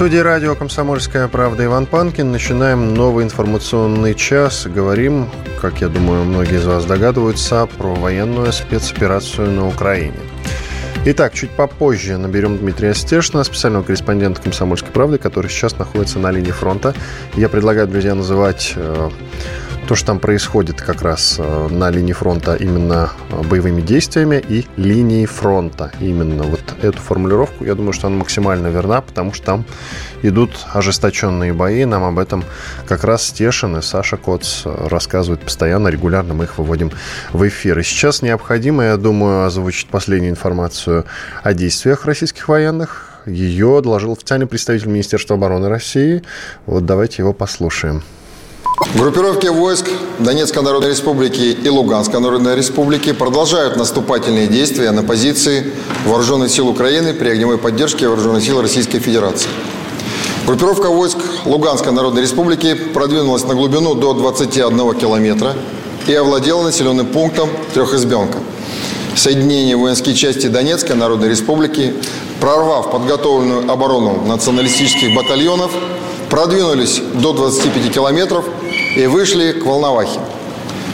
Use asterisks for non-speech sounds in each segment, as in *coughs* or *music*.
студии радио «Комсомольская правда» Иван Панкин. Начинаем новый информационный час. Говорим, как я думаю, многие из вас догадываются, про военную спецоперацию на Украине. Итак, чуть попозже наберем Дмитрия Стешина, специального корреспондента «Комсомольской правды», который сейчас находится на линии фронта. Я предлагаю, друзья, называть э, то, что там происходит как раз э, на линии фронта именно э, боевыми действиями и линией фронта. Именно вот эту формулировку, я думаю, что она максимально верна, потому что там идут ожесточенные бои. Нам об этом как раз Стешин и Саша Коц рассказывают постоянно, регулярно мы их выводим в эфир. И сейчас необходимо, я думаю, озвучить последнюю информацию о действиях российских военных. Ее доложил официальный представитель Министерства обороны России. Вот давайте его послушаем. Группировки войск Донецкой Народной Республики и Луганской Народной Республики продолжают наступательные действия на позиции Вооруженных сил Украины при огневой поддержке Вооруженных сил Российской Федерации. Группировка войск Луганской Народной Республики продвинулась на глубину до 21 километра и овладела населенным пунктом Трехизбенка. Соединение воинские части Донецкой Народной Республики, прорвав подготовленную оборону националистических батальонов, продвинулись до 25 километров и вышли к Волновахе.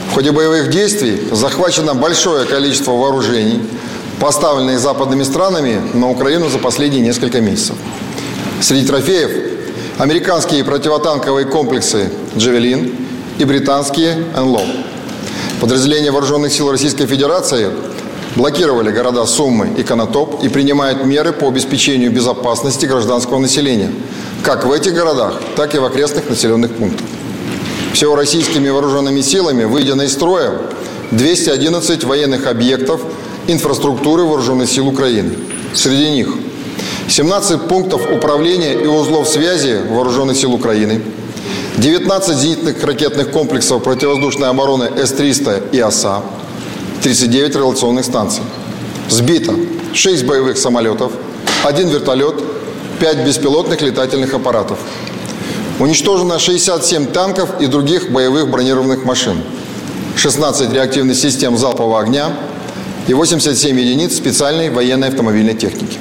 В ходе боевых действий захвачено большое количество вооружений, поставленных западными странами на Украину за последние несколько месяцев. Среди трофеев американские противотанковые комплексы «Джавелин» и британские «Энлоу». Подразделения Вооруженных сил Российской Федерации блокировали города Суммы и Конотоп и принимают меры по обеспечению безопасности гражданского населения, как в этих городах, так и в окрестных населенных пунктах. Всего российскими вооруженными силами выйдено из строя 211 военных объектов инфраструктуры вооруженных сил Украины. Среди них 17 пунктов управления и узлов связи вооруженных сил Украины, 19 зенитных ракетных комплексов противовоздушной обороны С-300 и ОСА, 39 реляционных станций. Сбито 6 боевых самолетов, 1 вертолет, 5 беспилотных летательных аппаратов. Уничтожено 67 танков и других боевых бронированных машин, 16 реактивных систем залпового огня и 87 единиц специальной военной автомобильной техники.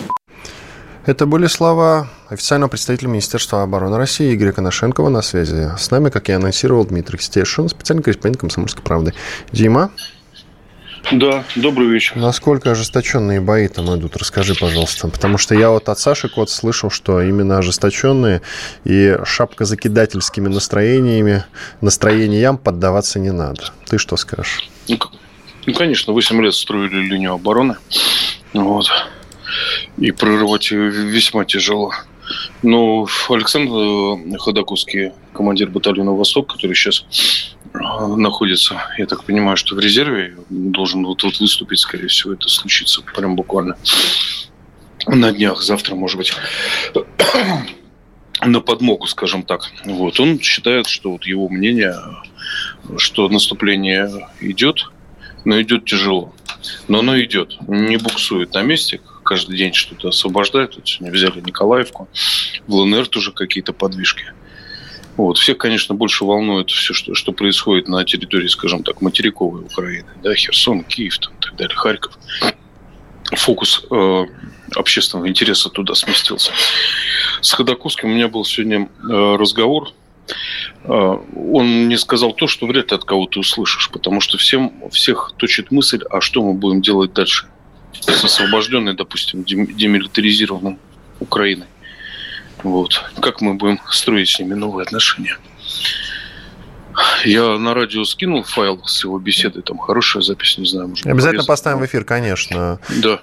Это были слова официального представителя Министерства обороны России Игоря Коношенкова на связи с нами, как я анонсировал, Дмитрий Стешин, специальный корреспондент «Комсомольской правды». Дима? Да, добрый вечер. Насколько ожесточенные бои там идут, расскажи, пожалуйста. Потому что я вот от Саши Кот слышал, что именно ожесточенные и шапкозакидательскими настроениями, настроениям поддаваться не надо. Ты что скажешь? Ну, ну конечно, 8 лет строили линию обороны. Вот. И прорывать ее весьма тяжело. Но Александр Ходаковский, командир батальона «Восток», который сейчас находится, я так понимаю, что в резерве, должен вот, вот выступить, скорее всего, это случится прям буквально на днях, завтра, может быть, *coughs* на подмогу, скажем так. Вот. Он считает, что вот его мнение, что наступление идет, но идет тяжело. Но оно идет, не буксует на месте, каждый день что-то освобождают. Вот сегодня взяли Николаевку, в ЛНР тоже какие-то подвижки. Вот. Всех, конечно, больше волнует все, что, что происходит на территории, скажем так, материковой Украины. Да, Херсон, Киев там, так далее, Харьков. Фокус э, общественного интереса туда сместился. С Ходаковским у меня был сегодня э, разговор. Э, он мне сказал то, что вряд ли от кого ты услышишь, потому что всем, всех точит мысль, а что мы будем делать дальше с освобожденной, допустим, демилитаризированной Украиной. Вот. Как мы будем строить с ними новые отношения? Я на радио скинул файл с его беседы, там хорошая запись, не знаю. Может, Обязательно порезать. поставим в эфир, конечно. Да,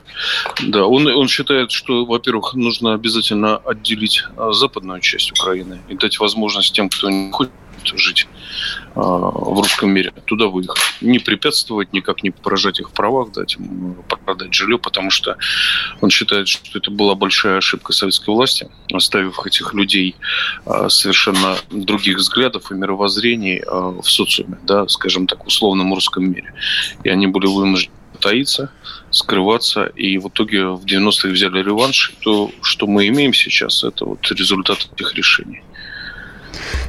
да. Он, он считает, что, во-первых, нужно обязательно отделить а, западную часть Украины и дать возможность тем, кто не хочет жить а, в русском мире, туда выехать. Не препятствовать, никак не поражать их в правах, дать им продать жилье, потому что он считает, что это была большая ошибка советской власти, оставив этих людей а, совершенно других взглядов и мировоззрений а, в социуме, да, скажем так, условном русском мире. И они были вынуждены таиться, скрываться, и в итоге в 90-х взяли реванш. То, что мы имеем сейчас, это вот результат этих решений.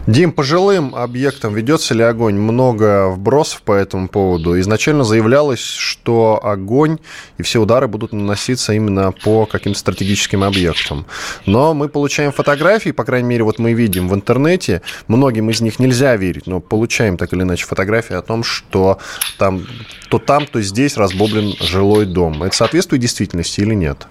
Дим, по жилым объектам ведется ли огонь? Много вбросов по этому поводу. Изначально заявлялось, что огонь и все удары будут наноситься именно по каким-то стратегическим объектам. Но мы получаем фотографии, по крайней мере, вот мы видим в интернете, многим из них нельзя верить, но получаем так или иначе фотографии о том, что там то там, то здесь разбомблен жилой дом. Это соответствует действительности или нет?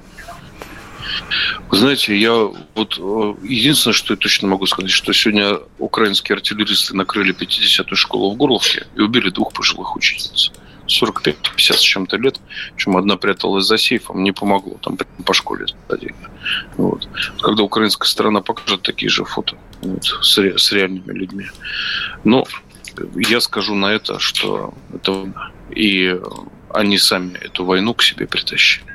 Вы знаете, я вот э, единственное, что я точно могу сказать, что сегодня украинские артиллеристы накрыли 50-ю школу в Горловке и убили двух пожилых учительниц. 45-50 с чем-то лет, причем одна пряталась за сейфом, не помогло, там по школе садили. Вот. Когда украинская сторона покажет такие же фото вот, с, ре, с реальными людьми. Но я скажу на это, что это и они сами эту войну к себе притащили.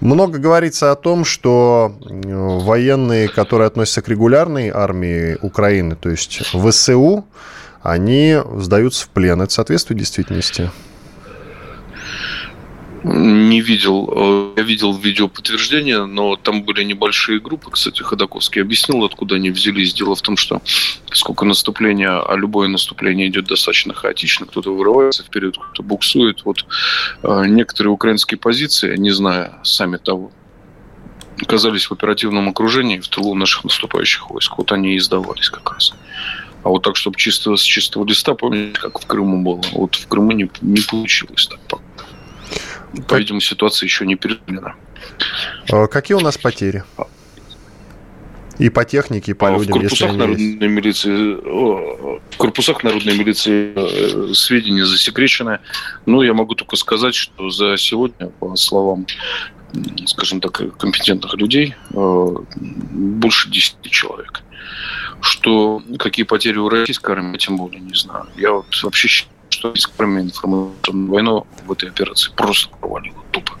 Много говорится о том, что э, военные, которые относятся к регулярной армии Украины, то есть ВСУ, они сдаются в плен. Это соответствует действительности? Не видел. Э, я видел видео подтверждения, но там были небольшие группы. Кстати, Ходаковский объяснил, откуда они взялись. Дело в том, что сколько наступления, а любое наступление идет достаточно хаотично. Кто-то вырывается вперед, кто-то буксует. Вот э, некоторые украинские позиции, не зная сами того, оказались в оперативном окружении в тылу наших наступающих войск. Вот они и сдавались как раз. А вот так, чтобы чисто, с чистого листа, помните, как в Крыму было? Вот в Крыму не, не получилось так пока. По-видимому, ситуация еще не переломлена. А какие у нас потери? И по технике, и по а людям, в корпусах если народной есть. милиции, в корпусах народной милиции э, сведения засекречены. Ну, я могу только сказать, что за сегодня, по словам, скажем так, компетентных людей, э, больше 10 человек. Что какие потери у российской армии, тем более не знаю. Я вот вообще считаю, что искрами информационную войну в этой операции просто провалила тупо.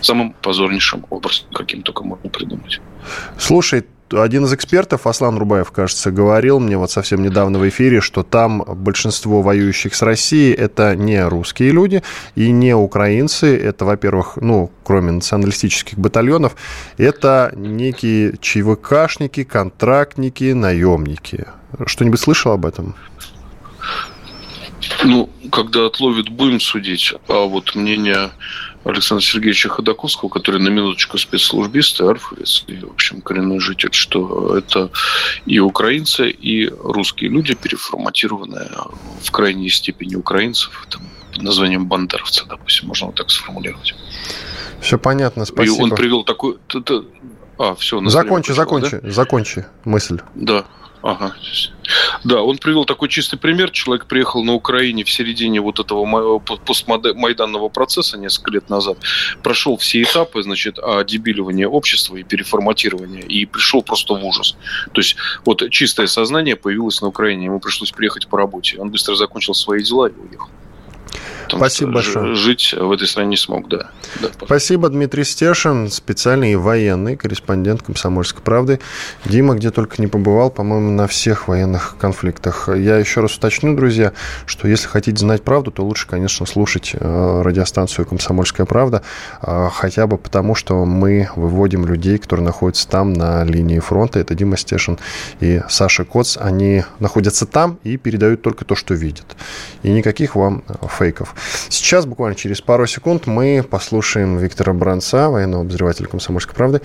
Самым позорнейшим образом, каким только можно придумать. Слушай, один из экспертов, Аслан Рубаев, кажется, говорил мне вот совсем недавно в эфире, что там большинство воюющих с Россией это не русские люди и не украинцы. Это, во-первых, ну, кроме националистических батальонов, это некие ЧВКшники, контрактники, наемники. Что-нибудь слышал об этом? Ну, когда отловит, будем судить. А вот мнение Александра Сергеевича Ходаковского, который на минуточку спецслужбист и арфовец, и, в общем, коренной житель, что это и украинцы, и русские люди, переформатированные в крайней степени украинцев, там, под названием бандеровцы, допустим, можно вот так сформулировать. Все понятно, спасибо. И он привел такой... А, все. Закончи, закончи, да? закончи мысль. Да. Ага. Да, он привел такой чистый пример. Человек приехал на Украине в середине вот этого постмайданного процесса несколько лет назад, прошел все этапы, значит, дебиливания общества и переформатирования, и пришел просто в ужас. То есть вот чистое сознание появилось на Украине, ему пришлось приехать по работе. Он быстро закончил свои дела и уехал. Потому Спасибо большое. Жить в этой стране не смог, да. да Спасибо, Дмитрий Стешин, специальный военный корреспондент «Комсомольской правды». Дима где только не побывал, по-моему, на всех военных конфликтах. Я еще раз уточню, друзья, что если хотите знать правду, то лучше, конечно, слушать э, радиостанцию «Комсомольская правда», э, хотя бы потому, что мы выводим людей, которые находятся там на линии фронта. Это Дима Стешин и Саша Коц. Они находятся там и передают только то, что видят. И никаких вам э, фейков. Сейчас, буквально через пару секунд, мы послушаем Виктора Бранца, военного обозревателя «Комсомольской правды»,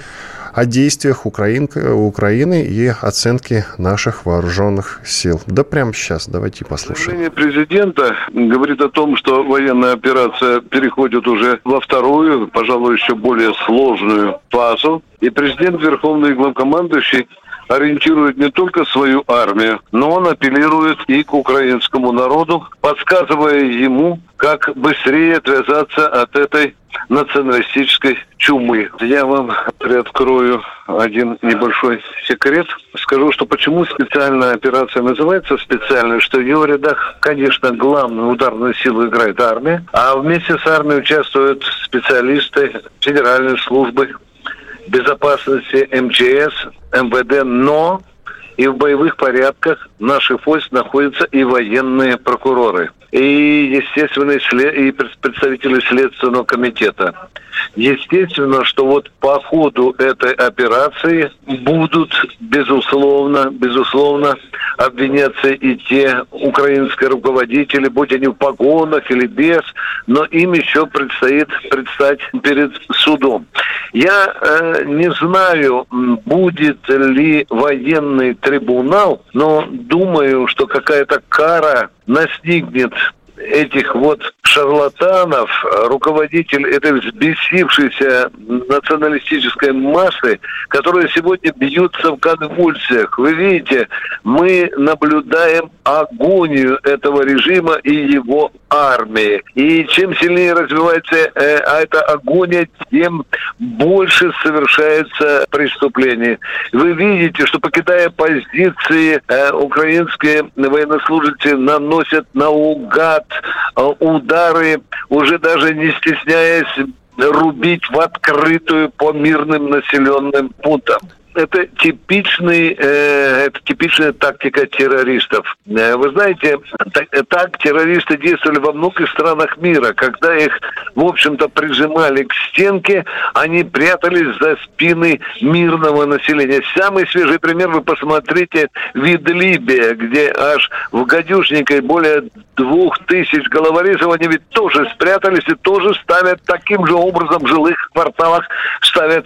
о действиях Украин, Украины и оценке наших вооруженных сил. Да прямо сейчас, давайте послушаем. Заявление президента говорит о том, что военная операция переходит уже во вторую, пожалуй, еще более сложную фазу. И президент, верховный главкомандующий, ориентирует не только свою армию, но он апеллирует и к украинскому народу, подсказывая ему, как быстрее отвязаться от этой националистической чумы. Я вам приоткрою один небольшой секрет. Скажу, что почему специальная операция называется специальной, что в его рядах, конечно, главную ударную силу играет армия, а вместе с армией участвуют специалисты федеральной службы безопасности МЧС, МВД, но и в боевых порядках наших войск находятся и военные прокуроры, и, естественно, и представители Следственного комитета. Естественно, что вот по ходу этой операции будут, безусловно, безусловно, обвиняться и те украинские руководители, будь они в погонах или без, но им еще предстоит предстать перед судом. Я э, не знаю, будет ли военный трибунал, но думаю, что какая-то кара настигнет этих вот шарлатанов, руководитель этой взбесившейся националистической массы, которые сегодня бьются в конвульсиях. Вы видите, мы наблюдаем агонию этого режима и его армии. И чем сильнее развивается э, эта агония, тем больше совершается преступлений. Вы видите, что покидая позиции, э, украинские военнослужащие наносят наугад э, удары, уже даже не стесняясь рубить в открытую по мирным населенным пунктам это типичный, э, это типичная тактика террористов. Э, вы знаете, так, так террористы действовали во многих странах мира. Когда их, в общем-то, прижимали к стенке, они прятались за спины мирного населения. Самый свежий пример вы посмотрите вид Либия, где аж в гадюшнике более двух тысяч головорезов, они ведь тоже спрятались и тоже ставят таким же образом в жилых кварталах, ставят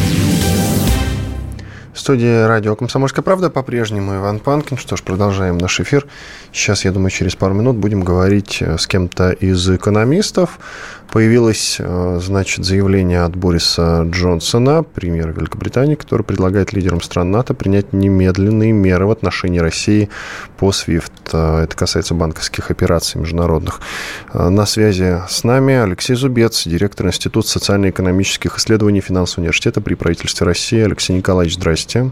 студии радио «Комсомольская правда» по-прежнему Иван Панкин. Что ж, продолжаем наш эфир. Сейчас, я думаю, через пару минут будем говорить э, с кем-то из экономистов. Появилось, э, значит, заявление от Бориса Джонсона, премьера Великобритании, который предлагает лидерам стран НАТО принять немедленные меры в отношении России по SWIFT. Э, это касается банковских операций международных. Э, на связи с нами Алексей Зубец, директор Института социально-экономических исследований финансового университета при правительстве России. Алексей Николаевич, здрасте.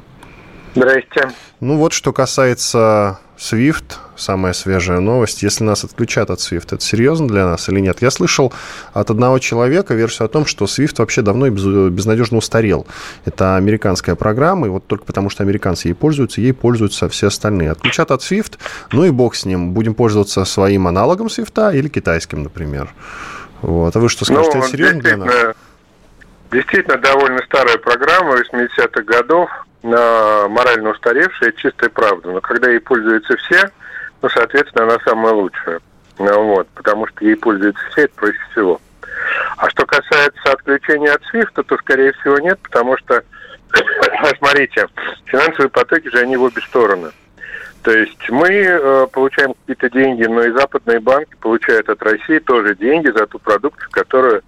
Здрасте. Ну вот, что касается SWIFT, самая свежая новость. Если нас отключат от SWIFT, это серьезно для нас или нет? Я слышал от одного человека версию о том, что SWIFT вообще давно и безнадежно устарел. Это американская программа, и вот только потому, что американцы ей пользуются, ей пользуются все остальные. Отключат от SWIFT, ну и бог с ним. Будем пользоваться своим аналогом SWIFT или китайским, например. Вот. А вы что скажете, ну, это серьезно для нас? Действительно, довольно старая программа 80-х годов, морально устаревшая, чистая правда. Но когда ей пользуются все, ну, соответственно, она самая лучшая. Ну, вот, потому что ей пользуются все, это проще всего. А что касается отключения от SWIFT, то, скорее всего, нет, потому что, *coughs* смотрите, финансовые потоки же, они в обе стороны. То есть мы э, получаем какие-то деньги, но и западные банки получают от России тоже деньги за ту продукцию, которую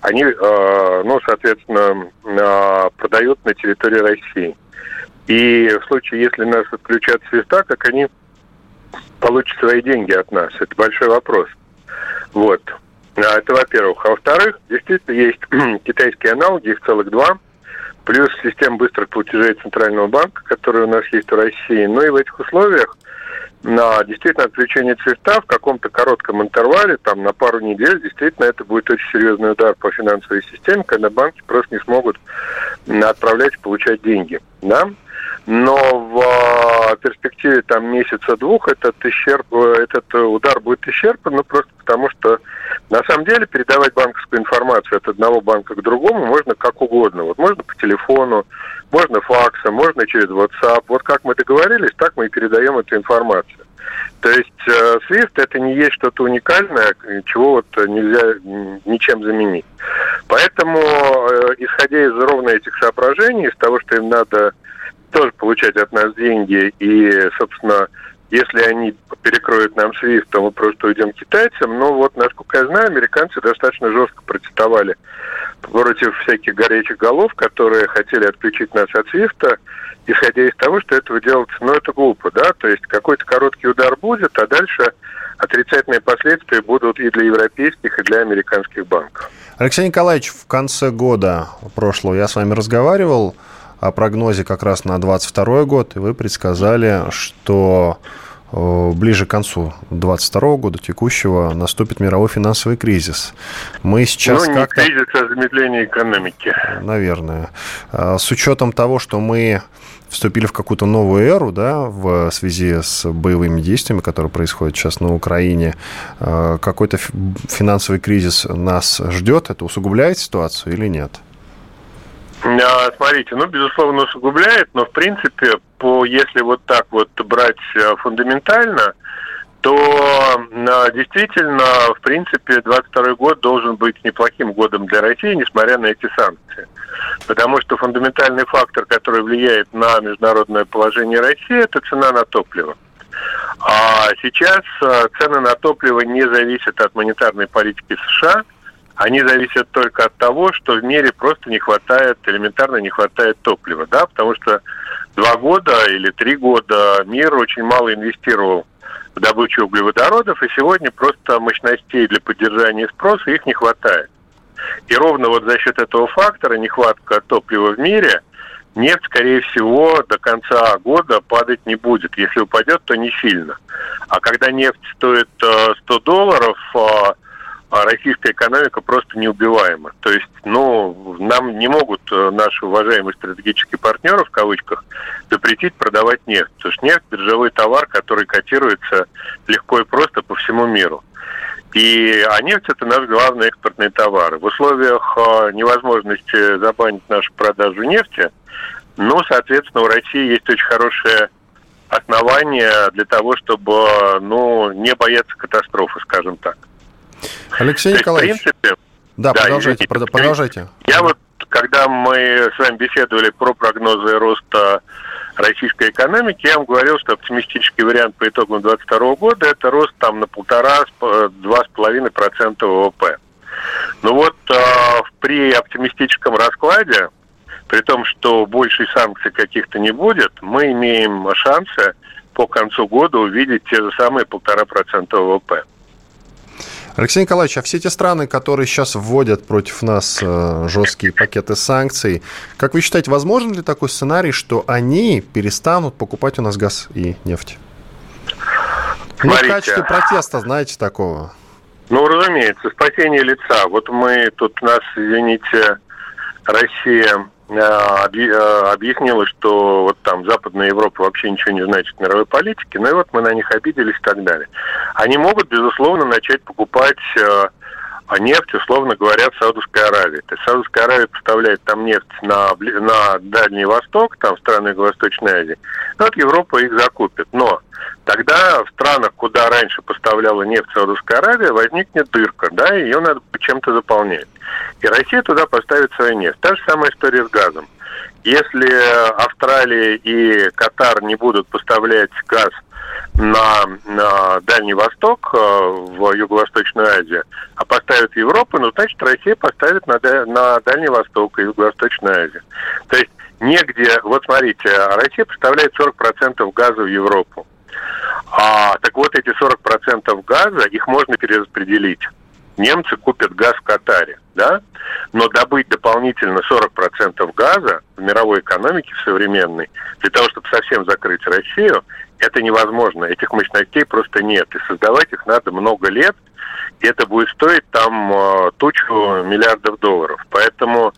они, э, ну, соответственно, э, продают на территории России. И в случае, если нас отключат свиста, как они получат свои деньги от нас? Это большой вопрос. Вот. А это во-первых. А во-вторых, действительно есть *clears throat* китайские аналоги, их целых два, плюс система быстрых платежей Центрального банка, которая у нас есть в России. Ну и в этих условиях на действительно отключение цвета в каком-то коротком интервале, там на пару недель, действительно это будет очень серьезный удар по финансовой системе, когда банки просто не смогут отправлять и получать деньги. Да? Но в а, перспективе там месяца-двух этот, исчерп, этот удар будет исчерпан, ну просто потому что на самом деле передавать банковскую информацию от одного банка к другому можно как угодно. Вот можно по телефону, можно факсом, можно через WhatsApp. Вот как мы договорились, так мы и передаем эту информацию. То есть э, SWIFT это не есть что-то уникальное, чего вот нельзя ничем заменить. Поэтому, э, исходя из ровно этих соображений, из того, что им надо тоже получать от нас деньги и, собственно, если они перекроют нам SWIFT, то мы просто уйдем к китайцам. Но вот, насколько я знаю, американцы достаточно жестко протестовали против всяких горячих голов, которые хотели отключить нас от SWIFT, исходя из того, что этого делать, ну, это глупо, да, то есть какой-то короткий удар будет, а дальше отрицательные последствия будут и для европейских, и для американских банков. Алексей Николаевич, в конце года прошлого я с вами разговаривал о прогнозе как раз на 2022 год, и вы предсказали, что Э, ближе к концу 2022 года текущего наступит мировой финансовый кризис. Мы сейчас ну, не как кризис, а замедление экономики. Наверное. Э, с учетом того, что мы вступили в какую-то новую эру, да, в связи с боевыми действиями, которые происходят сейчас на Украине, э, какой-то финансовый кризис нас ждет, это усугубляет ситуацию или нет? А, смотрите, ну, безусловно, усугубляет, но, в принципе, по, если вот так вот брать э, фундаментально, то а, действительно, в принципе, 22 год должен быть неплохим годом для России, несмотря на эти санкции. Потому что фундаментальный фактор, который влияет на международное положение России, это цена на топливо. А сейчас э, цены на топливо не зависят от монетарной политики США – они зависят только от того, что в мире просто не хватает, элементарно не хватает топлива, да, потому что два года или три года мир очень мало инвестировал в добычу углеводородов, и сегодня просто мощностей для поддержания спроса их не хватает. И ровно вот за счет этого фактора, нехватка топлива в мире, нефть, скорее всего, до конца года падать не будет. Если упадет, то не сильно. А когда нефть стоит 100 э, долларов, э, а российская экономика просто неубиваема. То есть, ну, нам не могут э, наши уважаемые стратегические партнеры, в кавычках, запретить продавать нефть. Потому что нефть – биржевой товар, который котируется легко и просто по всему миру. И, а нефть – это наш главный экспортный товар. В условиях э, невозможности забанить нашу продажу нефти, ну, соответственно, у России есть очень хорошее основание для того, чтобы, ну, не бояться катастрофы, скажем так. Алексей Николаевич. В принципе, да, да, продолжайте, извините, продолжайте. Я вот, когда мы с вами беседовали про прогнозы роста российской экономики, я вам говорил, что оптимистический вариант по итогам 2022 года – это рост там на полтора-два с половиной процента ВВП. Ну вот э, при оптимистическом раскладе, при том, что большей санкций каких-то не будет, мы имеем шансы по концу года увидеть те же самые полтора процента ВВП. Алексей Николаевич, а все эти страны, которые сейчас вводят против нас э, жесткие пакеты санкций, как вы считаете, возможен ли такой сценарий, что они перестанут покупать у нас газ и нефть? Ну, в качестве протеста, знаете, такого. Ну, разумеется, спасение лица. Вот мы тут нас, извините, Россия объяснила, что вот там Западная Европа вообще ничего не значит в мировой политике, ну и вот мы на них обиделись и так далее. Они могут, безусловно, начать покупать э, нефть, условно говоря, в Саудовской Аравии. То есть Саудовская Аравия поставляет там нефть на, на Дальний Восток, там страны Юго-Восточной Азии. Ну, вот Европа их закупит. Но тогда в странах, куда раньше поставляла нефть Саудовская Аравия, возникнет дырка, да, ее надо чем-то заполнять. И Россия туда поставит свою нефть. Та же самая история с газом. Если Австралия и Катар не будут поставлять газ на, на Дальний Восток, э, в Юго-Восточную Азию, а поставят Европу, ну, значит, Россия поставит на, на Дальний Восток и Юго-Восточную Азию. То есть негде, вот смотрите, Россия поставляет 40% газа в Европу. А, так вот, эти 40% газа, их можно перераспределить. Немцы купят газ в Катаре, да? Но добыть дополнительно 40% газа в мировой экономике, в современной, для того, чтобы совсем закрыть Россию, это невозможно. Этих мощностей просто нет. И создавать их надо много лет, и это будет стоить там э, тучу миллиардов долларов. Поэтому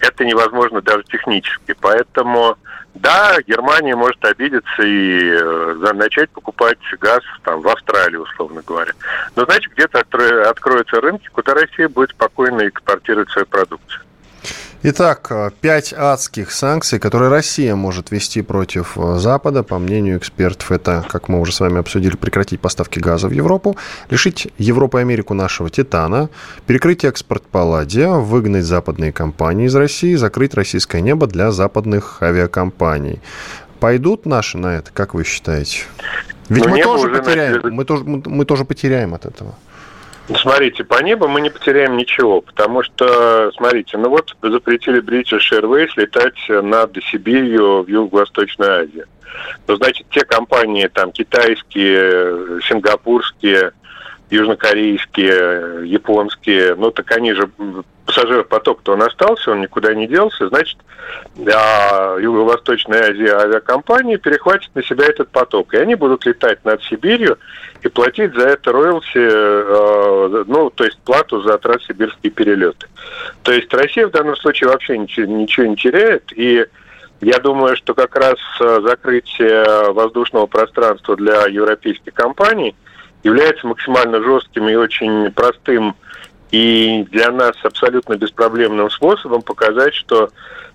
это невозможно даже технически. Поэтому, да, Германия может обидеться и э, начать покупать газ там, в Австралии, условно говоря. Но, значит, где-то откроются рынки, куда Россия будет спокойно экспортировать свою продукцию. Итак, э, пять адских санкций, которые Россия может вести против э, Запада, по мнению экспертов, это, как мы уже с вами обсудили, прекратить поставки газа в Европу, лишить Европу и Америку нашего титана, перекрыть экспорт палладия, выгнать западные компании из России, закрыть российское небо для западных авиакомпаний. Пойдут наши на это, как вы считаете? Ведь мы тоже потеряем, мы тоже, мы тоже потеряем от этого. Смотрите, по небу мы не потеряем ничего, потому что, смотрите, ну вот запретили British Airways летать над Сибирью в Юго-Восточной Азии. Ну, значит, те компании, там, китайские, сингапурские, южнокорейские, японские, ну так они же пассажиропоток-то он остался, он никуда не делся, значит, а Юго-Восточная Азия авиакомпании перехватит на себя этот поток. И они будут летать над Сибирью и платить за это роялти, э, ну, то есть плату за транссибирские перелеты. То есть Россия в данном случае вообще ничего, ничего не теряет, и я думаю, что как раз э, закрытие воздушного пространства для европейских компаний – является максимально жестким и очень простым и для нас абсолютно беспроблемным способом показать, что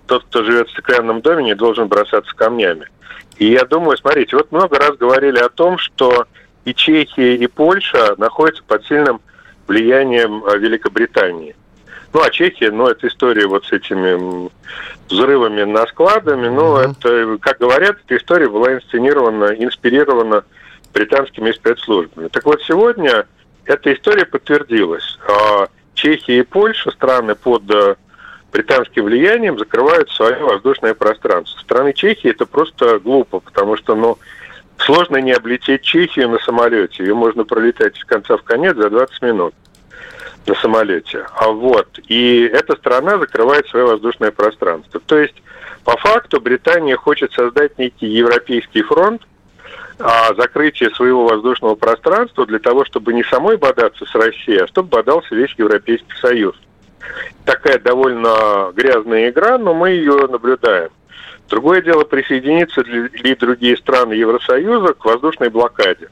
тот, кто живет в стеклянном доме, не должен бросаться камнями. И я думаю, смотрите, вот много раз говорили о том, что и Чехия, и Польша находятся под сильным влиянием э, Великобритании. Ну, а Чехия, ну, это история вот с этими взрывами на складами, ну, mm-hmm. это, как говорят, эта история была инсценирована, инспирирована британскими спецслужбами. Так вот, сегодня эта история подтвердилась. А Чехия и Польша, страны под э, британским влиянием, закрывают свое воздушное пространство. Страны Чехии это просто глупо, потому что, ну, сложно не облететь Чехию на самолете. Ее можно пролетать с конца в конец за 20 минут на самолете. А вот, и эта страна закрывает свое воздушное пространство. То есть, по факту, Британия хочет создать некий европейский фронт, а, закрытие своего воздушного пространства для того, чтобы не самой бодаться с Россией, а чтобы бодался весь Европейский Союз. Такая довольно грязная игра, но мы ее наблюдаем. Другое дело, присоединиться ли другие страны Евросоюза к воздушной блокаде.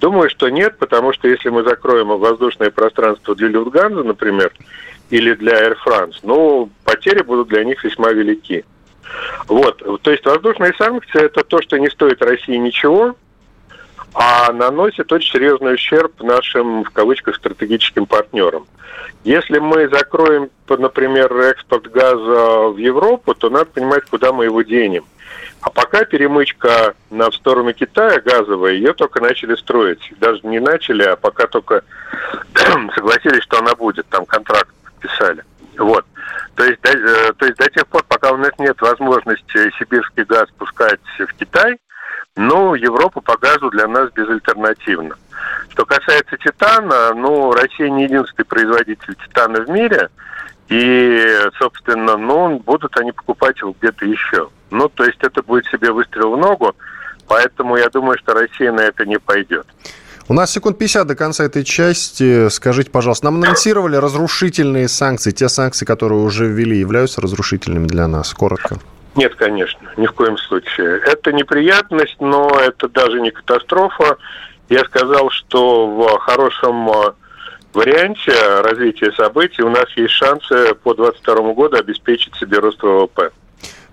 Думаю, что нет, потому что если мы закроем воздушное пространство для Люфтганза, например, или для Air France, ну, потери будут для них весьма велики. Вот, то есть воздушные санкции это то, что не стоит России ничего, а наносит очень серьезный ущерб нашим, в кавычках, стратегическим партнерам. Если мы закроем, например, экспорт газа в Европу, то надо понимать, куда мы его денем. А пока перемычка на, в сторону Китая газовая, ее только начали строить. Даже не начали, а пока только *clears throat* согласились, что она будет. Там контракт подписали. Вот. То есть, до, э, то есть до тех пор, пока у нас нет возможности сибирский газ пускать в Китай, ну, Европа по газу для нас безальтернативна. Что касается титана, ну, Россия не единственный производитель титана в мире, и, собственно, ну, будут они покупать его где-то еще. Ну, то есть это будет себе выстрел в ногу, поэтому я думаю, что Россия на это не пойдет. У нас секунд 50 до конца этой части. Скажите, пожалуйста, нам анонсировали разрушительные санкции. Те санкции, которые уже ввели, являются разрушительными для нас? Коротко. Нет, конечно, ни в коем случае. Это неприятность, но это даже не катастрофа. Я сказал, что в хорошем э, варианте развития событий у нас есть шансы по 2022 году обеспечить себе рост ВВП.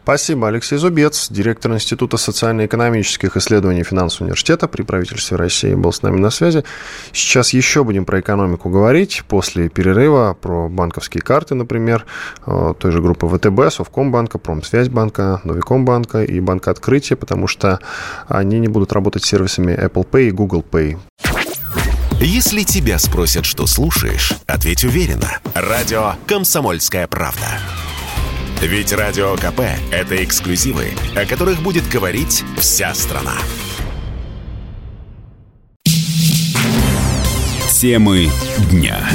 Спасибо. Алексей Зубец, директор Института социально-экономических исследований финансового университета при правительстве России, был с нами на связи. Сейчас еще будем про экономику говорить. После перерыва про банковские карты, например, э, той же группы ВТБ, Совкомбанка, Промсвязьбанка, Новикомбанка и Банка Открытия, потому что они не будут работать с сервисами Apple Pay и Google Pay. Если тебя спросят, что слушаешь, ответь уверенно. Радио «Комсомольская правда». Ведь Радио КП – это эксклюзивы, о которых будет говорить вся страна. Темы дня.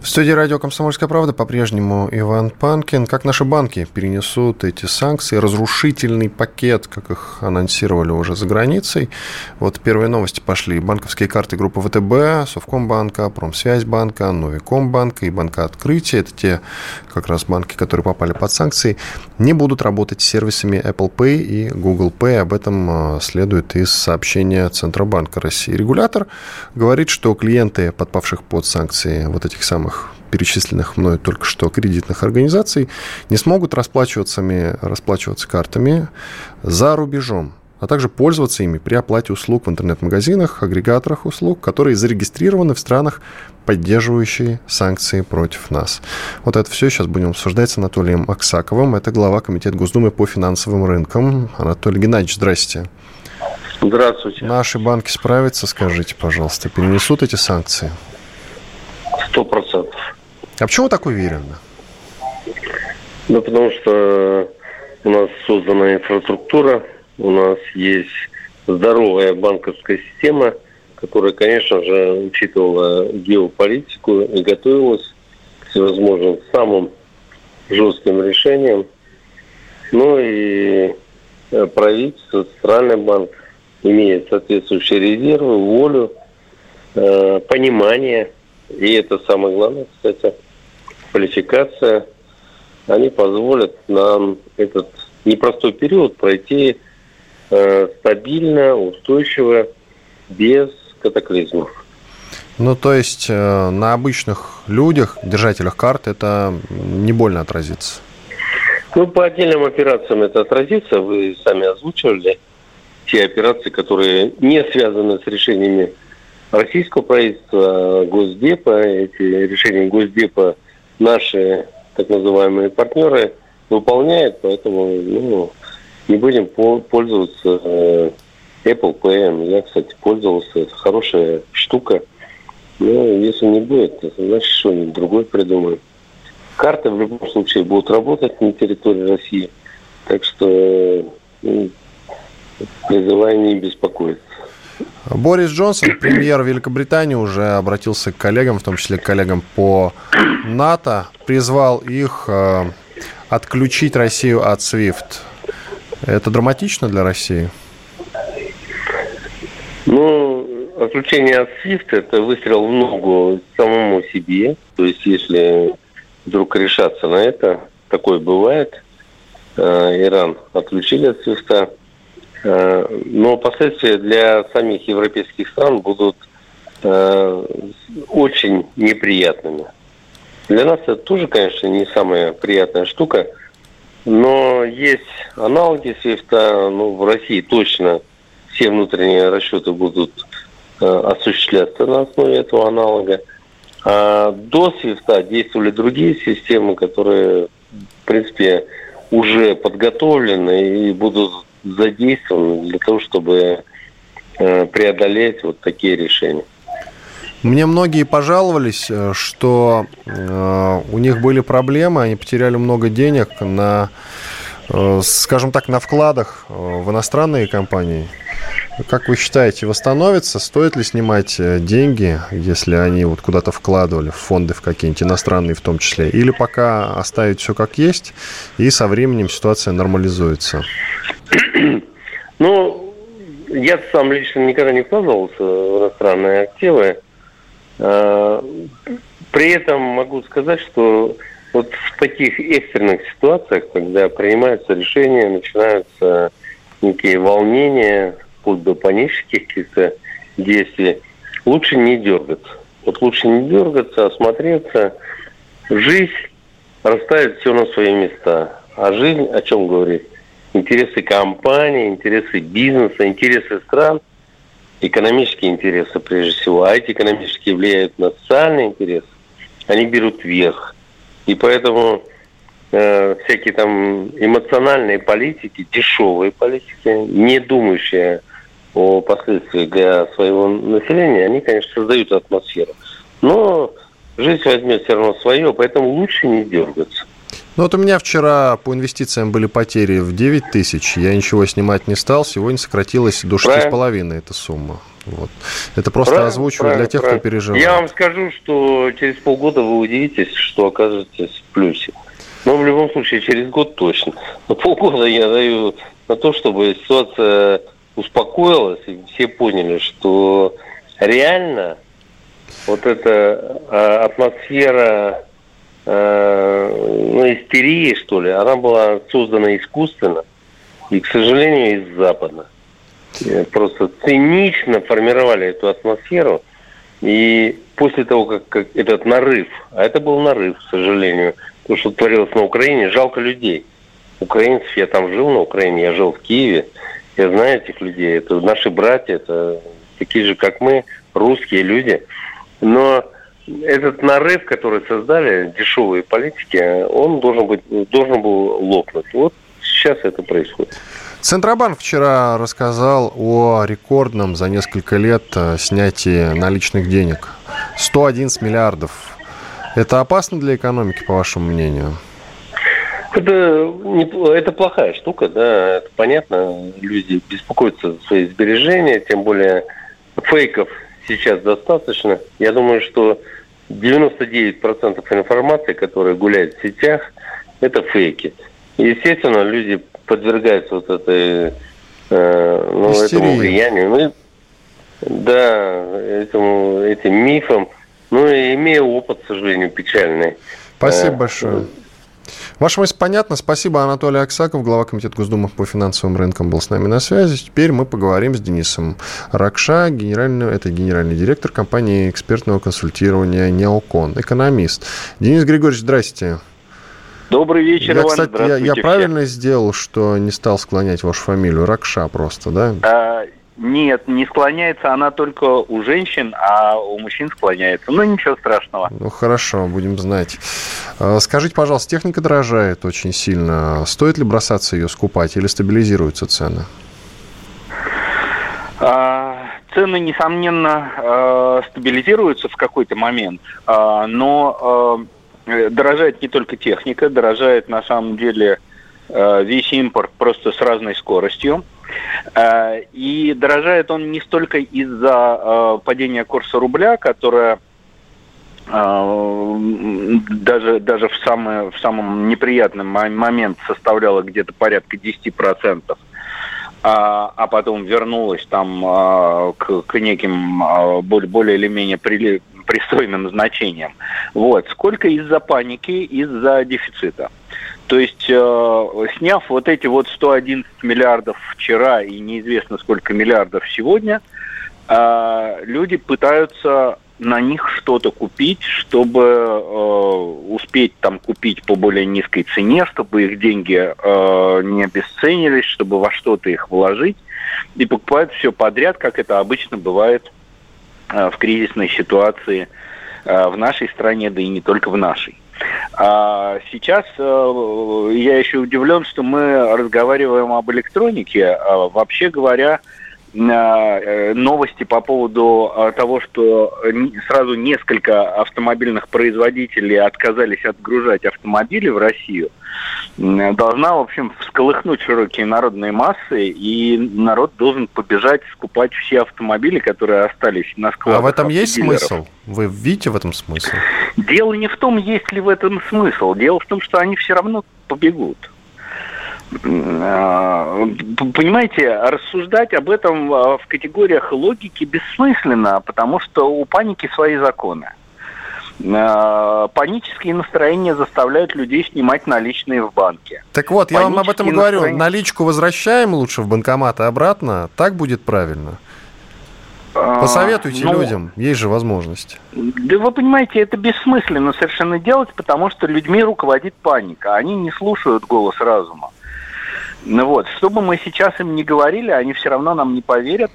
В студии радио «Комсомольская правда» по-прежнему Иван Панкин. Как наши банки перенесут эти санкции, разрушительный пакет, как их анонсировали уже за границей. Вот первые новости пошли. Банковские карты группы ВТБ, Совкомбанка, Промсвязьбанка, Новикомбанка и Банка Открытия, это те как раз банки, которые попали под санкции, не будут работать с сервисами Apple Pay и Google Pay. Об этом а, следует из сообщения Центробанка России. Регулятор говорит, что клиенты, подпавших под санкции вот этих самых перечисленных мной только что кредитных организаций не смогут расплачиваться, расплачиваться картами за рубежом а также пользоваться ими при оплате услуг в интернет-магазинах, агрегаторах услуг, которые зарегистрированы в странах, поддерживающие санкции против нас. Вот это все сейчас будем обсуждать с Анатолием Аксаковым. Это глава Комитета Госдумы по финансовым рынкам. Анатолий Геннадьевич, здрасте. Здравствуйте. Наши банки справятся, скажите, пожалуйста, перенесут эти санкции? Сто процентов. А почему так уверены? Ну, потому что у нас создана инфраструктура, у нас есть здоровая банковская система, которая, конечно же, учитывала геополитику и готовилась к всевозможным самым жестким решениям. Ну и э, правительство, Центральный банк имеет соответствующие резервы, волю, э, понимание, и это самое главное, кстати, квалификация, они позволят нам этот непростой период пройти Э, стабильно, устойчиво, без катаклизмов. Ну, то есть э, на обычных людях, держателях карт, это не больно отразится? Ну, по отдельным операциям это отразится. Вы сами озвучивали те операции, которые не связаны с решениями российского правительства, Госдепа. Эти решения Госдепа наши так называемые партнеры выполняют, поэтому ну, не будем пользоваться э, Apple Pay. Я, кстати, пользовался. Это хорошая штука. Но если не будет, значит что-нибудь другое придумаем. Карты в любом случае будут работать на территории России. Так что ну, призываю не беспокоиться. Борис Джонсон, премьер Великобритании, уже обратился к коллегам, в том числе к коллегам по НАТО, призвал их э, отключить Россию от SWIFT. Это драматично для России? Ну, отключение от SWIFT – это выстрел в ногу самому себе. То есть, если вдруг решаться на это, такое бывает. Э, Иран отключили от SWIFT. Э, но последствия для самих европейских стран будут э, очень неприятными. Для нас это тоже, конечно, не самая приятная штука – но есть аналоги свифта, ну, в России точно все внутренние расчеты будут э, осуществляться на основе этого аналога. А до свифта действовали другие системы, которые, в принципе, уже подготовлены и будут задействованы для того, чтобы э, преодолеть вот такие решения. Мне многие пожаловались, э, что э, у них были проблемы, они потеряли много денег на, скажем так, на вкладах в иностранные компании. Как вы считаете, восстановится? Стоит ли снимать деньги, если они вот куда-то вкладывали, в фонды в какие-нибудь иностранные в том числе? Или пока оставить все как есть, и со временем ситуация нормализуется? Ну, я сам лично никогда не вкладывался в иностранные активы. Э, при этом могу сказать, что вот в таких экстренных ситуациях, когда принимаются решения, начинаются некие волнения, вплоть до панических каких-то действий, лучше не дергаться. Вот лучше не дергаться, осмотреться. Жизнь расставит все на свои места. А жизнь о чем говорит? Интересы компании, интересы бизнеса, интересы стран – экономические интересы прежде всего, а эти экономические влияют на социальные интересы, они берут вверх. И поэтому э, всякие там эмоциональные политики, дешевые политики, не думающие о последствиях для своего населения, они, конечно, создают атмосферу. Но жизнь возьмет все равно свое, поэтому лучше не дергаться. Ну вот у меня вчера по инвестициям были потери в 9 тысяч, я ничего снимать не стал, сегодня сократилась до 6,5 эта сумма. Вот. Это просто правильно, озвучиваю для тех, правильно. кто переживает. Я вам скажу, что через полгода вы удивитесь, что окажетесь в плюсе. Но в любом случае через год точно. Но полгода я даю на то, чтобы ситуация успокоилась, и все поняли, что реально вот эта а, атмосфера э, ну, истерии, что ли, она была создана искусственно и, к сожалению, из Запада. Просто цинично формировали эту атмосферу. И после того, как, как этот нарыв, а это был нарыв, к сожалению, то, что творилось на Украине, жалко людей. Украинцев, я там жил на Украине, я жил в Киеве, я знаю этих людей, это наши братья, это такие же, как мы, русские люди. Но этот нарыв, который создали дешевые политики, он должен, быть, должен был лопнуть. Вот сейчас это происходит. Центробанк вчера рассказал о рекордном за несколько лет э, снятии наличных денег. 111 миллиардов. Это опасно для экономики, по вашему мнению? Это, это плохая штука, да, это понятно. Люди беспокоятся за свои сбережения, тем более фейков сейчас достаточно. Я думаю, что 99% информации, которая гуляет в сетях, это фейки. естественно, люди подвергаются вот этой, э, ну, этому влиянию. Ну, да, этому, этим мифам. Ну, и имея опыт, к сожалению, печальный. Спасибо э, большое. Ваша мысль понятна. Спасибо, Анатолий Аксаков, глава Комитета Госдумы по финансовым рынкам, был с нами на связи. Теперь мы поговорим с Денисом Ракша, генеральный, это генеральный директор компании экспертного консультирования «Неокон», экономист. Денис Григорьевич, здрасте. Добрый вечер, я, Иван. Кстати, я, я правильно сделал, что не стал склонять вашу фамилию? Ракша просто, да? А, нет, не склоняется она только у женщин, а у мужчин склоняется. Ну, ничего страшного. Ну, хорошо, будем знать. А, скажите, пожалуйста, техника дорожает очень сильно. Стоит ли бросаться ее скупать или стабилизируются цены? А, цены, несомненно, а, стабилизируются в какой-то момент, но дорожает не только техника, дорожает на самом деле э, весь импорт просто с разной скоростью. Э, и дорожает он не столько из-за падения курса рубля, которое даже, даже в, самый, в самом неприятный момент составляло где-то порядка 10%, а, а потом вернулась там к, к неким более, более или менее при, пристойным значением. Вот. Сколько из-за паники, из-за дефицита. То есть, э, сняв вот эти вот 111 миллиардов вчера и неизвестно сколько миллиардов сегодня, э, люди пытаются на них что-то купить, чтобы э, успеть там купить по более низкой цене, чтобы их деньги э, не обесценились, чтобы во что-то их вложить. И покупают все подряд, как это обычно бывает Э, в кризисной ситуации э, в нашей стране, да и не только в нашей. А сейчас э, я еще удивлен, что мы разговариваем об электронике. А вообще говоря, новости по поводу э, того, что сразу несколько автомобильных производителей отказались отгружать автомобили в Россию, должна, в общем, всколыхнуть широкие народные массы, и народ должен побежать скупать все автомобили, которые остались на складах. А в этом есть смысл? Вы видите в этом смысл? Дело не в том, есть ли в этом смысл. Дело в том, что они все равно побегут. А, понимаете, рассуждать об этом а, в категориях логики бессмысленно, потому что у паники свои законы. А, панические настроения заставляют людей снимать наличные в банке. Так вот, я вам об этом настроения... говорю. Наличку возвращаем лучше в банкомат и обратно. Так будет правильно. Посоветуйте ну, людям, есть же возможность. Да вы понимаете, это бессмысленно совершенно делать, потому что людьми руководит паника. Они не слушают голос разума. Ну вот, что бы мы сейчас им не говорили, они все равно нам не поверят,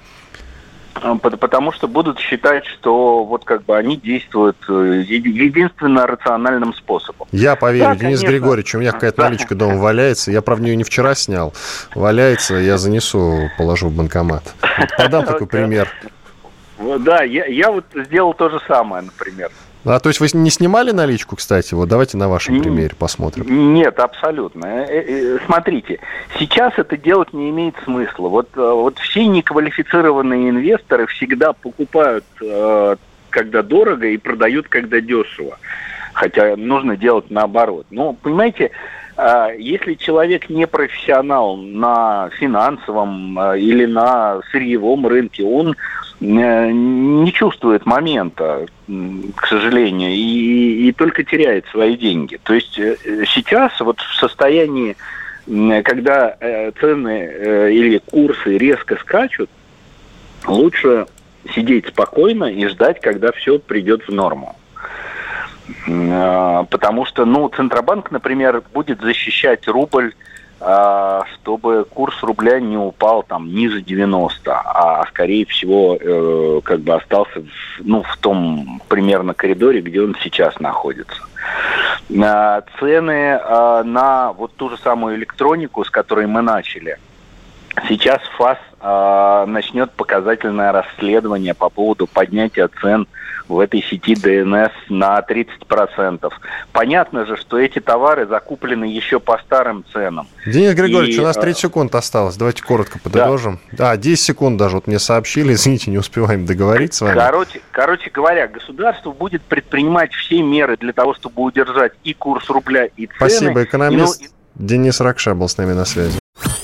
а, потому что будут считать, что вот как бы они действуют э, единственно рациональным способом. Я поверю, да, Денис конечно. Григорьевич, у меня какая-то наличка дома валяется, я, правда, ее не вчера снял, валяется, я занесу, положу в банкомат. Вот подам *laughs* такой пример. Да, я, я вот сделал то же самое, например. А то есть вы не снимали наличку, кстати? Вот давайте на вашем примере посмотрим. Нет, абсолютно. Э, э, смотрите, сейчас это делать не имеет смысла. Вот, э, вот все неквалифицированные инвесторы всегда покупают, когда дорого, и продают, когда дешево. Хотя нужно делать наоборот. Но, понимаете, если человек не профессионал на финансовом или на сырьевом рынке, он не чувствует момента, к сожалению, и, и только теряет свои деньги. То есть э, сейчас вот в состоянии, когда э, цены э, или курсы резко скачут, лучше сидеть спокойно и ждать, когда все придет в норму. Потому что, ну, Центробанк, например, будет защищать рубль а, чтобы курс рубля не упал там ниже 90, а скорее всего э, как бы остался в, ну, в том примерно коридоре, где он сейчас находится. Цены а, на вот ту же самую электронику, с которой мы начали, сейчас ФАС а, начнет показательное расследование по поводу поднятия цен в этой сети ДНС на 30%. Понятно же, что эти товары закуплены еще по старым ценам. Денис Григорьевич, И, у нас 30 а, секунд осталось. Давайте коротко подытожим. Да. А, 10 секунд даже. Вот мне сообщили, *laughs* извините, не успеваем договорить с вами. Короче, короче говоря, государство будет предпринимать все меры для того, чтобы удержать и курс рубля, и цены. Спасибо, экономист. И, ну, Денис Ракша был с нами на связи.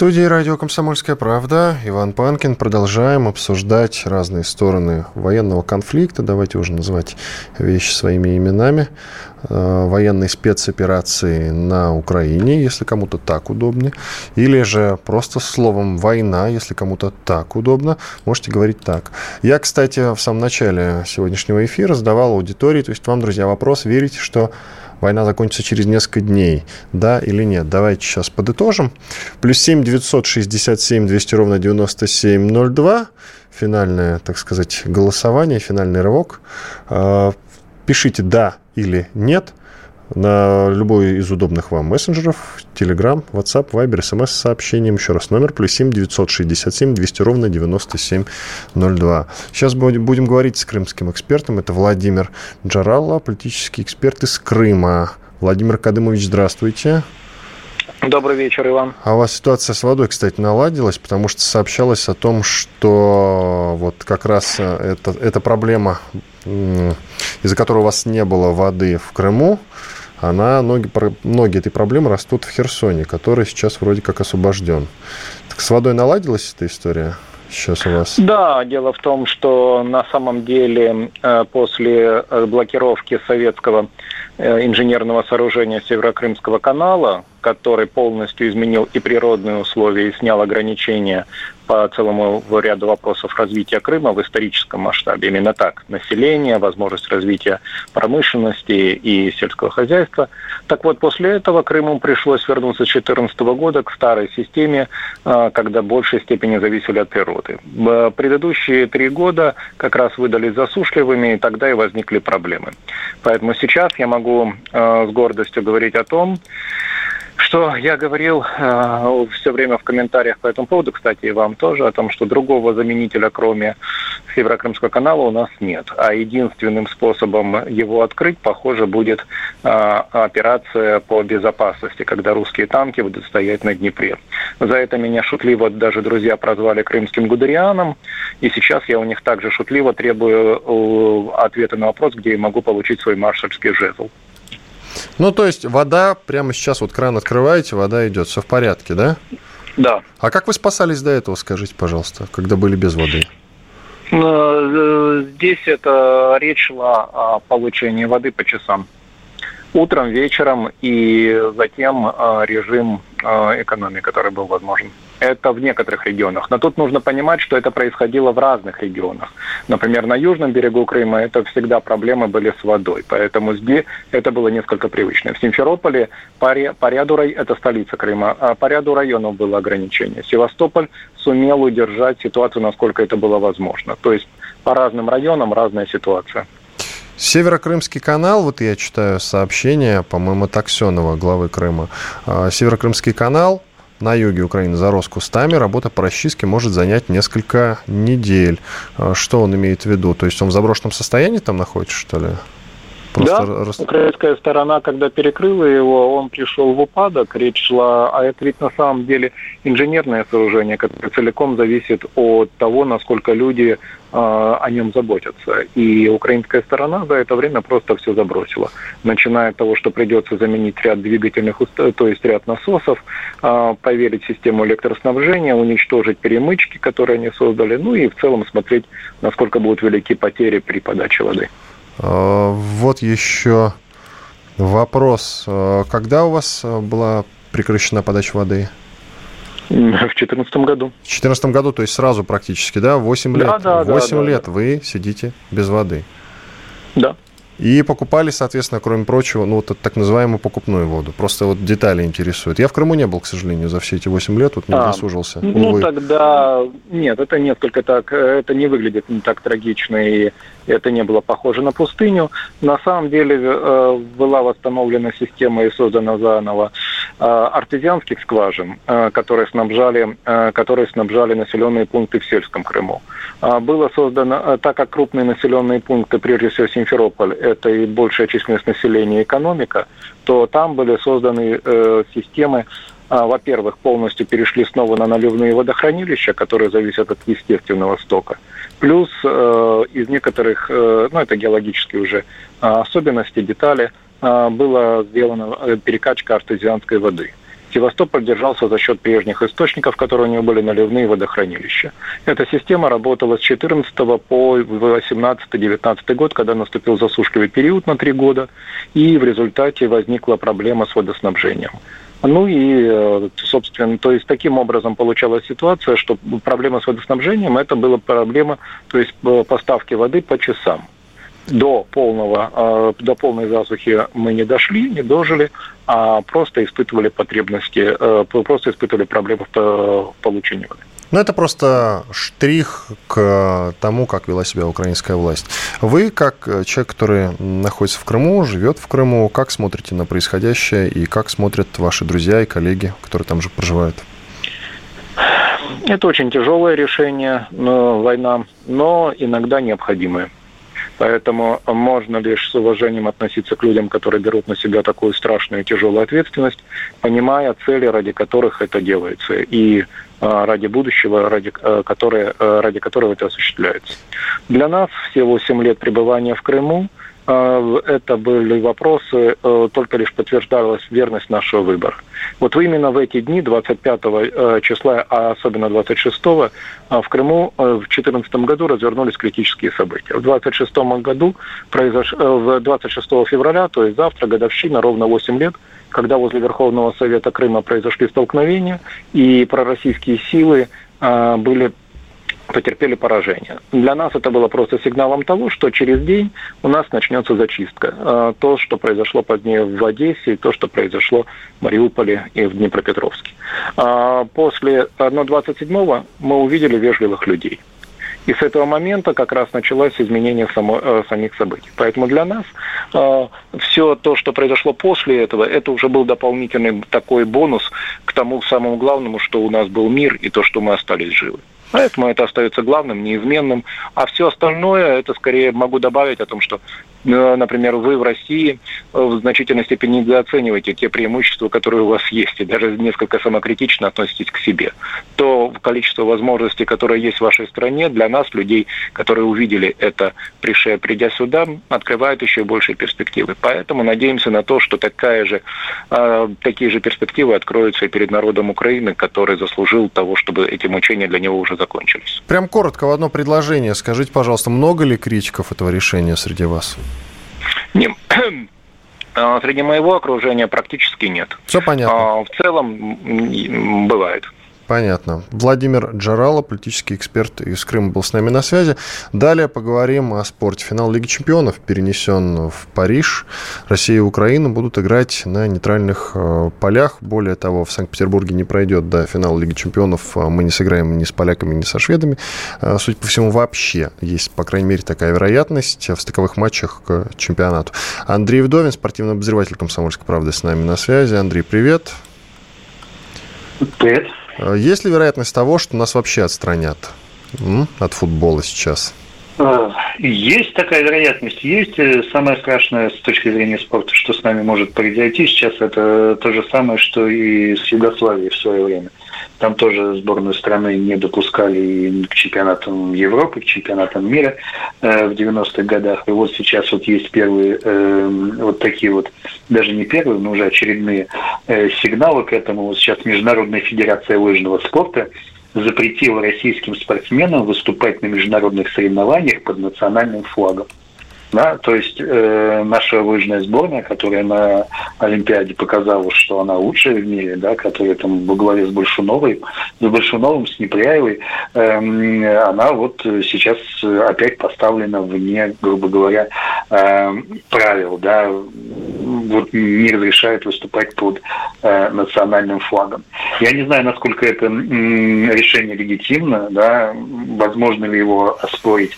студии радио «Комсомольская правда» Иван Панкин. Продолжаем обсуждать разные стороны военного конфликта. Давайте уже называть вещи своими именами. Э, военной спецоперации на Украине, если кому-то так удобнее. Или же просто словом «война», если кому-то так удобно. Можете говорить так. Я, кстати, в самом начале сегодняшнего эфира задавал аудитории, то есть вам, друзья, вопрос, верите, что война закончится через несколько дней, да или нет. Давайте сейчас подытожим. Плюс 7 967 200 ровно 9702. Финальное, так сказать, голосование, финальный рывок. А, пишите «да» или «нет» на любой из удобных вам мессенджеров, Telegram, WhatsApp, Viber, смс с сообщением. Еще раз, номер плюс 7 967 200 ровно 9702. Сейчас будем говорить с крымским экспертом. Это Владимир Джаралла, политический эксперт из Крыма. Владимир Кадымович, здравствуйте. Добрый вечер, Иван. А у вас ситуация с водой, кстати, наладилась, потому что сообщалось о том, что вот как раз э, это, эта проблема, из-за которой у вас не было воды в Крыму, она, ноги, ноги этой проблемы растут в Херсоне, который сейчас вроде как освобожден. Так с водой наладилась эта история? сейчас у вас? Да, дело в том, что на самом деле э, после э, блокировки советского инженерного сооружения Северокрымского канала который полностью изменил и природные условия, и снял ограничения по целому ряду вопросов развития Крыма в историческом масштабе. Именно так. Население, возможность развития промышленности и сельского хозяйства. Так вот, после этого Крыму пришлось вернуться с 2014 года к старой системе, а, когда в большей степени зависели от природы. Предыдущие три года как раз выдались засушливыми, и тогда и возникли проблемы. Поэтому сейчас я могу а, с гордостью говорить о том, что я говорил э, все время в комментариях по этому поводу, кстати, и вам тоже, о том, что другого заменителя, кроме Северокрымского канала, у нас нет. А единственным способом его открыть, похоже, будет э, операция по безопасности, когда русские танки будут стоять на Днепре. За это меня шутливо даже друзья прозвали крымским гудерианом, и сейчас я у них также шутливо требую э, ответа на вопрос, где я могу получить свой маршальский жезл. Ну, то есть вода, прямо сейчас вот кран открываете, вода идет, все в порядке, да? Да. А как вы спасались до этого, скажите, пожалуйста, когда были без воды? Э, здесь это речь шла о получении воды по часам. Утром, вечером и затем э, режим э, экономии, который был возможен. Это в некоторых регионах. Но тут нужно понимать, что это происходило в разных регионах. Например, на южном берегу Крыма это всегда проблемы были с водой. Поэтому здесь это было несколько привычно. В Симферополе по, по ряду, это столица Крыма, а по ряду районов было ограничение. Севастополь сумел удержать ситуацию, насколько это было возможно. То есть по разным районам разная ситуация. Северокрымский канал, вот я читаю сообщение, по-моему, Таксенова, главы Крыма. А, Северокрымский канал на юге Украины зарос кустами, работа по расчистке может занять несколько недель. А что он имеет в виду? То есть он в заброшенном состоянии там находится, что ли? Просто да, рас... украинская сторона, когда перекрыла его, он пришел в упадок, речь шла, а это ведь на самом деле инженерное сооружение, которое целиком зависит от того, насколько люди о нем заботятся. И украинская сторона за это время просто все забросила. Начиная от того, что придется заменить ряд двигательных, то есть ряд насосов, э, проверить систему электроснабжения, уничтожить перемычки, которые они создали, ну и в целом смотреть, насколько будут велики потери при подаче воды. А, вот еще вопрос. А, когда у вас а, была прекращена подача воды? *laughs* В 2014 году. В 2014 году, то есть сразу практически, да? 8 лет. Да, да, 8 да, лет да. вы сидите без воды. Да. И покупали, соответственно, кроме прочего, ну, вот так называемую покупную воду. Просто вот детали интересуют. Я в Крыму не был, к сожалению, за все эти 8 лет, вот не а, досужился. Ну, Увы. тогда... Нет, это несколько так... Это не выглядит не так трагично, и это не было похоже на пустыню. На самом деле э, была восстановлена система и создана заново э, артезианских скважин, э, которые снабжали, которые снабжали населенные пункты в сельском Крыму. Было создано, так как крупные населенные пункты, прежде всего Симферополь, это и большая численность населения и экономика, то там были созданы э, системы, э, во-первых, полностью перешли снова на наливные водохранилища, которые зависят от естественного стока. Плюс э, из некоторых, э, ну это геологические уже э, особенности, детали, э, была сделана э, перекачка артезианской воды. Севастополь держался за счет прежних источников, которые у него были наливные водохранилища. Эта система работала с 14 по 18-19 год, когда наступил засушливый период на три года, и в результате возникла проблема с водоснабжением. Ну и, э, собственно, то есть таким образом получалась ситуация, что проблема с водоснабжением это была проблема, то есть э, поставки воды по часам до полного, э, до полной засухи мы не дошли, не дожили, а просто испытывали потребности, э, просто испытывали проблемы в получении воды. Ну, это просто штрих к тому, как вела себя украинская власть. Вы, как человек, который находится в Крыму, живет в Крыму, как смотрите на происходящее и как смотрят ваши друзья и коллеги, которые там же проживают? Это очень тяжелое решение, но война, но иногда необходимое. Поэтому можно лишь с уважением относиться к людям, которые берут на себя такую страшную и тяжелую ответственность, понимая цели, ради которых это делается, и а, ради будущего, ради, а, которое, а, ради которого это осуществляется. Для нас все 8 лет пребывания в Крыму это были вопросы, только лишь подтверждалась верность нашего выбора. Вот именно в эти дни, 25 э, числа, а особенно 26 в Крыму э, в 2014 году развернулись критические события. В 26 году, произош... Э, в 26 февраля, то есть завтра, годовщина, ровно 8 лет, когда возле Верховного Совета Крыма произошли столкновения, и пророссийские силы были потерпели поражение. Для нас это было просто сигналом того, что через день у нас начнется зачистка. А, то, что произошло позднее в Одессе, и то, что произошло в Мариуполе и в Днепропетровске. А, после, но 27-го мы увидели вежливых людей. И с этого момента как раз началось изменение само, э, самих событий. Поэтому для нас э, все то, что произошло после этого, это уже был дополнительный такой бонус к тому самому главному, что у нас был мир и то, что мы остались живы. Поэтому это остается главным, неизменным. А все остальное, это скорее могу добавить о том, что, например, вы в России э, в значительной степени недооцениваете те преимущества, которые у вас есть, и даже несколько самокритично относитесь к себе. То количество возможностей, которые есть в вашей стране, для нас, людей, которые увидели это, придя сюда, открывает еще больше перспективы. Поэтому надеемся на то, что такая же, э, такие же перспективы откроются и перед народом Украины, который заслужил того, чтобы эти мучения для него уже закончились. Прям коротко в одно предложение. Скажите, пожалуйста, много ли критиков этого решения среди вас? Не, *clears throat* а, Среди моего окружения практически нет. Все понятно. А, в целом бывает. Понятно. Владимир Джарало, политический эксперт из Крыма, был с нами на связи. Далее поговорим о спорте. Финал Лиги чемпионов перенесен в Париж. Россия и Украина будут играть на нейтральных э, полях. Более того, в Санкт-Петербурге не пройдет до финала Лиги чемпионов. А мы не сыграем ни с поляками, ни со шведами. Э, судя по всему, вообще есть, по крайней мере, такая вероятность в стыковых матчах к чемпионату. Андрей Вдовин, спортивный обозреватель «Комсомольской правды» с нами на связи. Андрей, привет. Привет. Э, есть ли вероятность того, что нас вообще отстранят от футбола сейчас? Э, есть такая вероятность, есть. Э, самое страшное с точки зрения спорта, что с нами может произойти сейчас, это то же самое, что и с Югославией в свое время. Там тоже сборную страны не допускали к чемпионатам Европы, к чемпионатам мира э, в 90-х годах. И вот сейчас вот есть первые э, вот такие вот, даже не первые, но уже очередные э, сигналы к этому. Вот сейчас Международная федерация лыжного спорта запретила российским спортсменам выступать на международных соревнованиях под национальным флагом. Да, то есть э, наша лыжная сборная, которая на Олимпиаде показала, что она лучшая в мире, да, которая там во главе с Большуновой, с Большуновым, с Непряевой, э, она вот сейчас опять поставлена вне, грубо говоря, э, правил, да, вот не разрешает выступать под э, национальным флагом. Я не знаю, насколько это э, решение легитимно, да, возможно ли его оспорить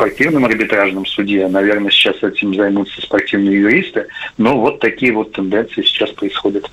спортивном арбитражном суде. Наверное, сейчас этим займутся спортивные юристы. Но вот такие вот тенденции сейчас происходят.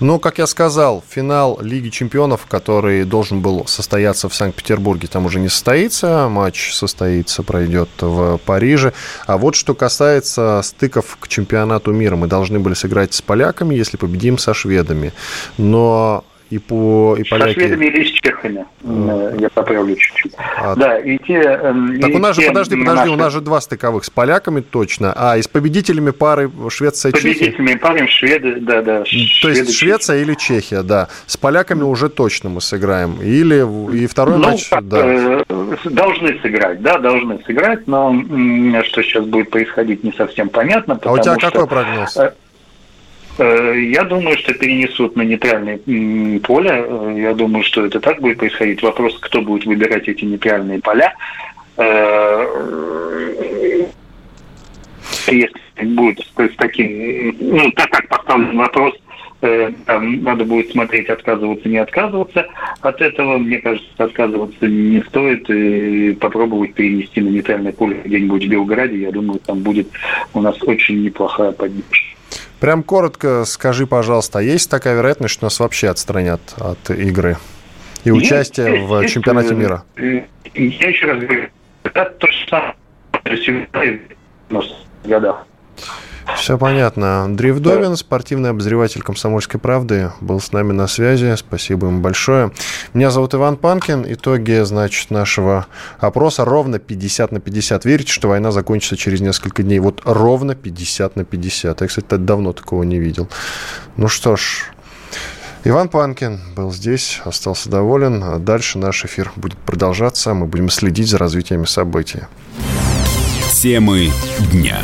Ну, как я сказал, финал Лиги чемпионов, который должен был состояться в Санкт-Петербурге, там уже не состоится. Матч состоится, пройдет в Париже. А вот что касается стыков к чемпионату мира. Мы должны были сыграть с поляками, если победим со шведами. Но и по и поляки... Со шведами или с чехами, mm. я поправлю чуть-чуть. А... Да, и те... Эм, так и у нас же, подожди, подожди, наши... у нас же два стыковых, с поляками точно, а и с победителями пары Швеция Чехия? победителями пары Шведы, да, да. То есть Швеция Чехия. или Чехия, да. С поляками уже точно мы сыграем. Или и второй ну, матч, как, да. Э, должны сыграть, да, должны сыграть, но что сейчас будет происходить, не совсем понятно. А у тебя что... какой прогноз? Э, я думаю, что перенесут на нейтральное поле. Э, я думаю, что это так будет происходить. Вопрос, кто будет выбирать эти нейтральные поля. Э, если будет с таким, ну, так как поставлен вопрос, там надо будет смотреть, отказываться, не отказываться от этого. Мне кажется, отказываться не стоит. И попробовать перенести на нейтральное поле где-нибудь в Белграде. Я думаю, там будет у нас очень неплохая поддержка. Прям коротко скажи, пожалуйста, а есть такая вероятность, что нас вообще отстранят от игры и участия есть, в есть, чемпионате мира? Я еще раз говорю, это то же самое, в годах. Все понятно. Андрей Вдовин, спортивный обозреватель «Комсомольской правды», был с нами на связи. Спасибо ему большое. Меня зовут Иван Панкин. Итоги, значит, нашего опроса ровно 50 на 50. Верите, что война закончится через несколько дней? Вот ровно 50 на 50. Я, кстати, давно такого не видел. Ну что ж, Иван Панкин был здесь, остался доволен. Дальше наш эфир будет продолжаться. Мы будем следить за развитиями событий. Темы дня.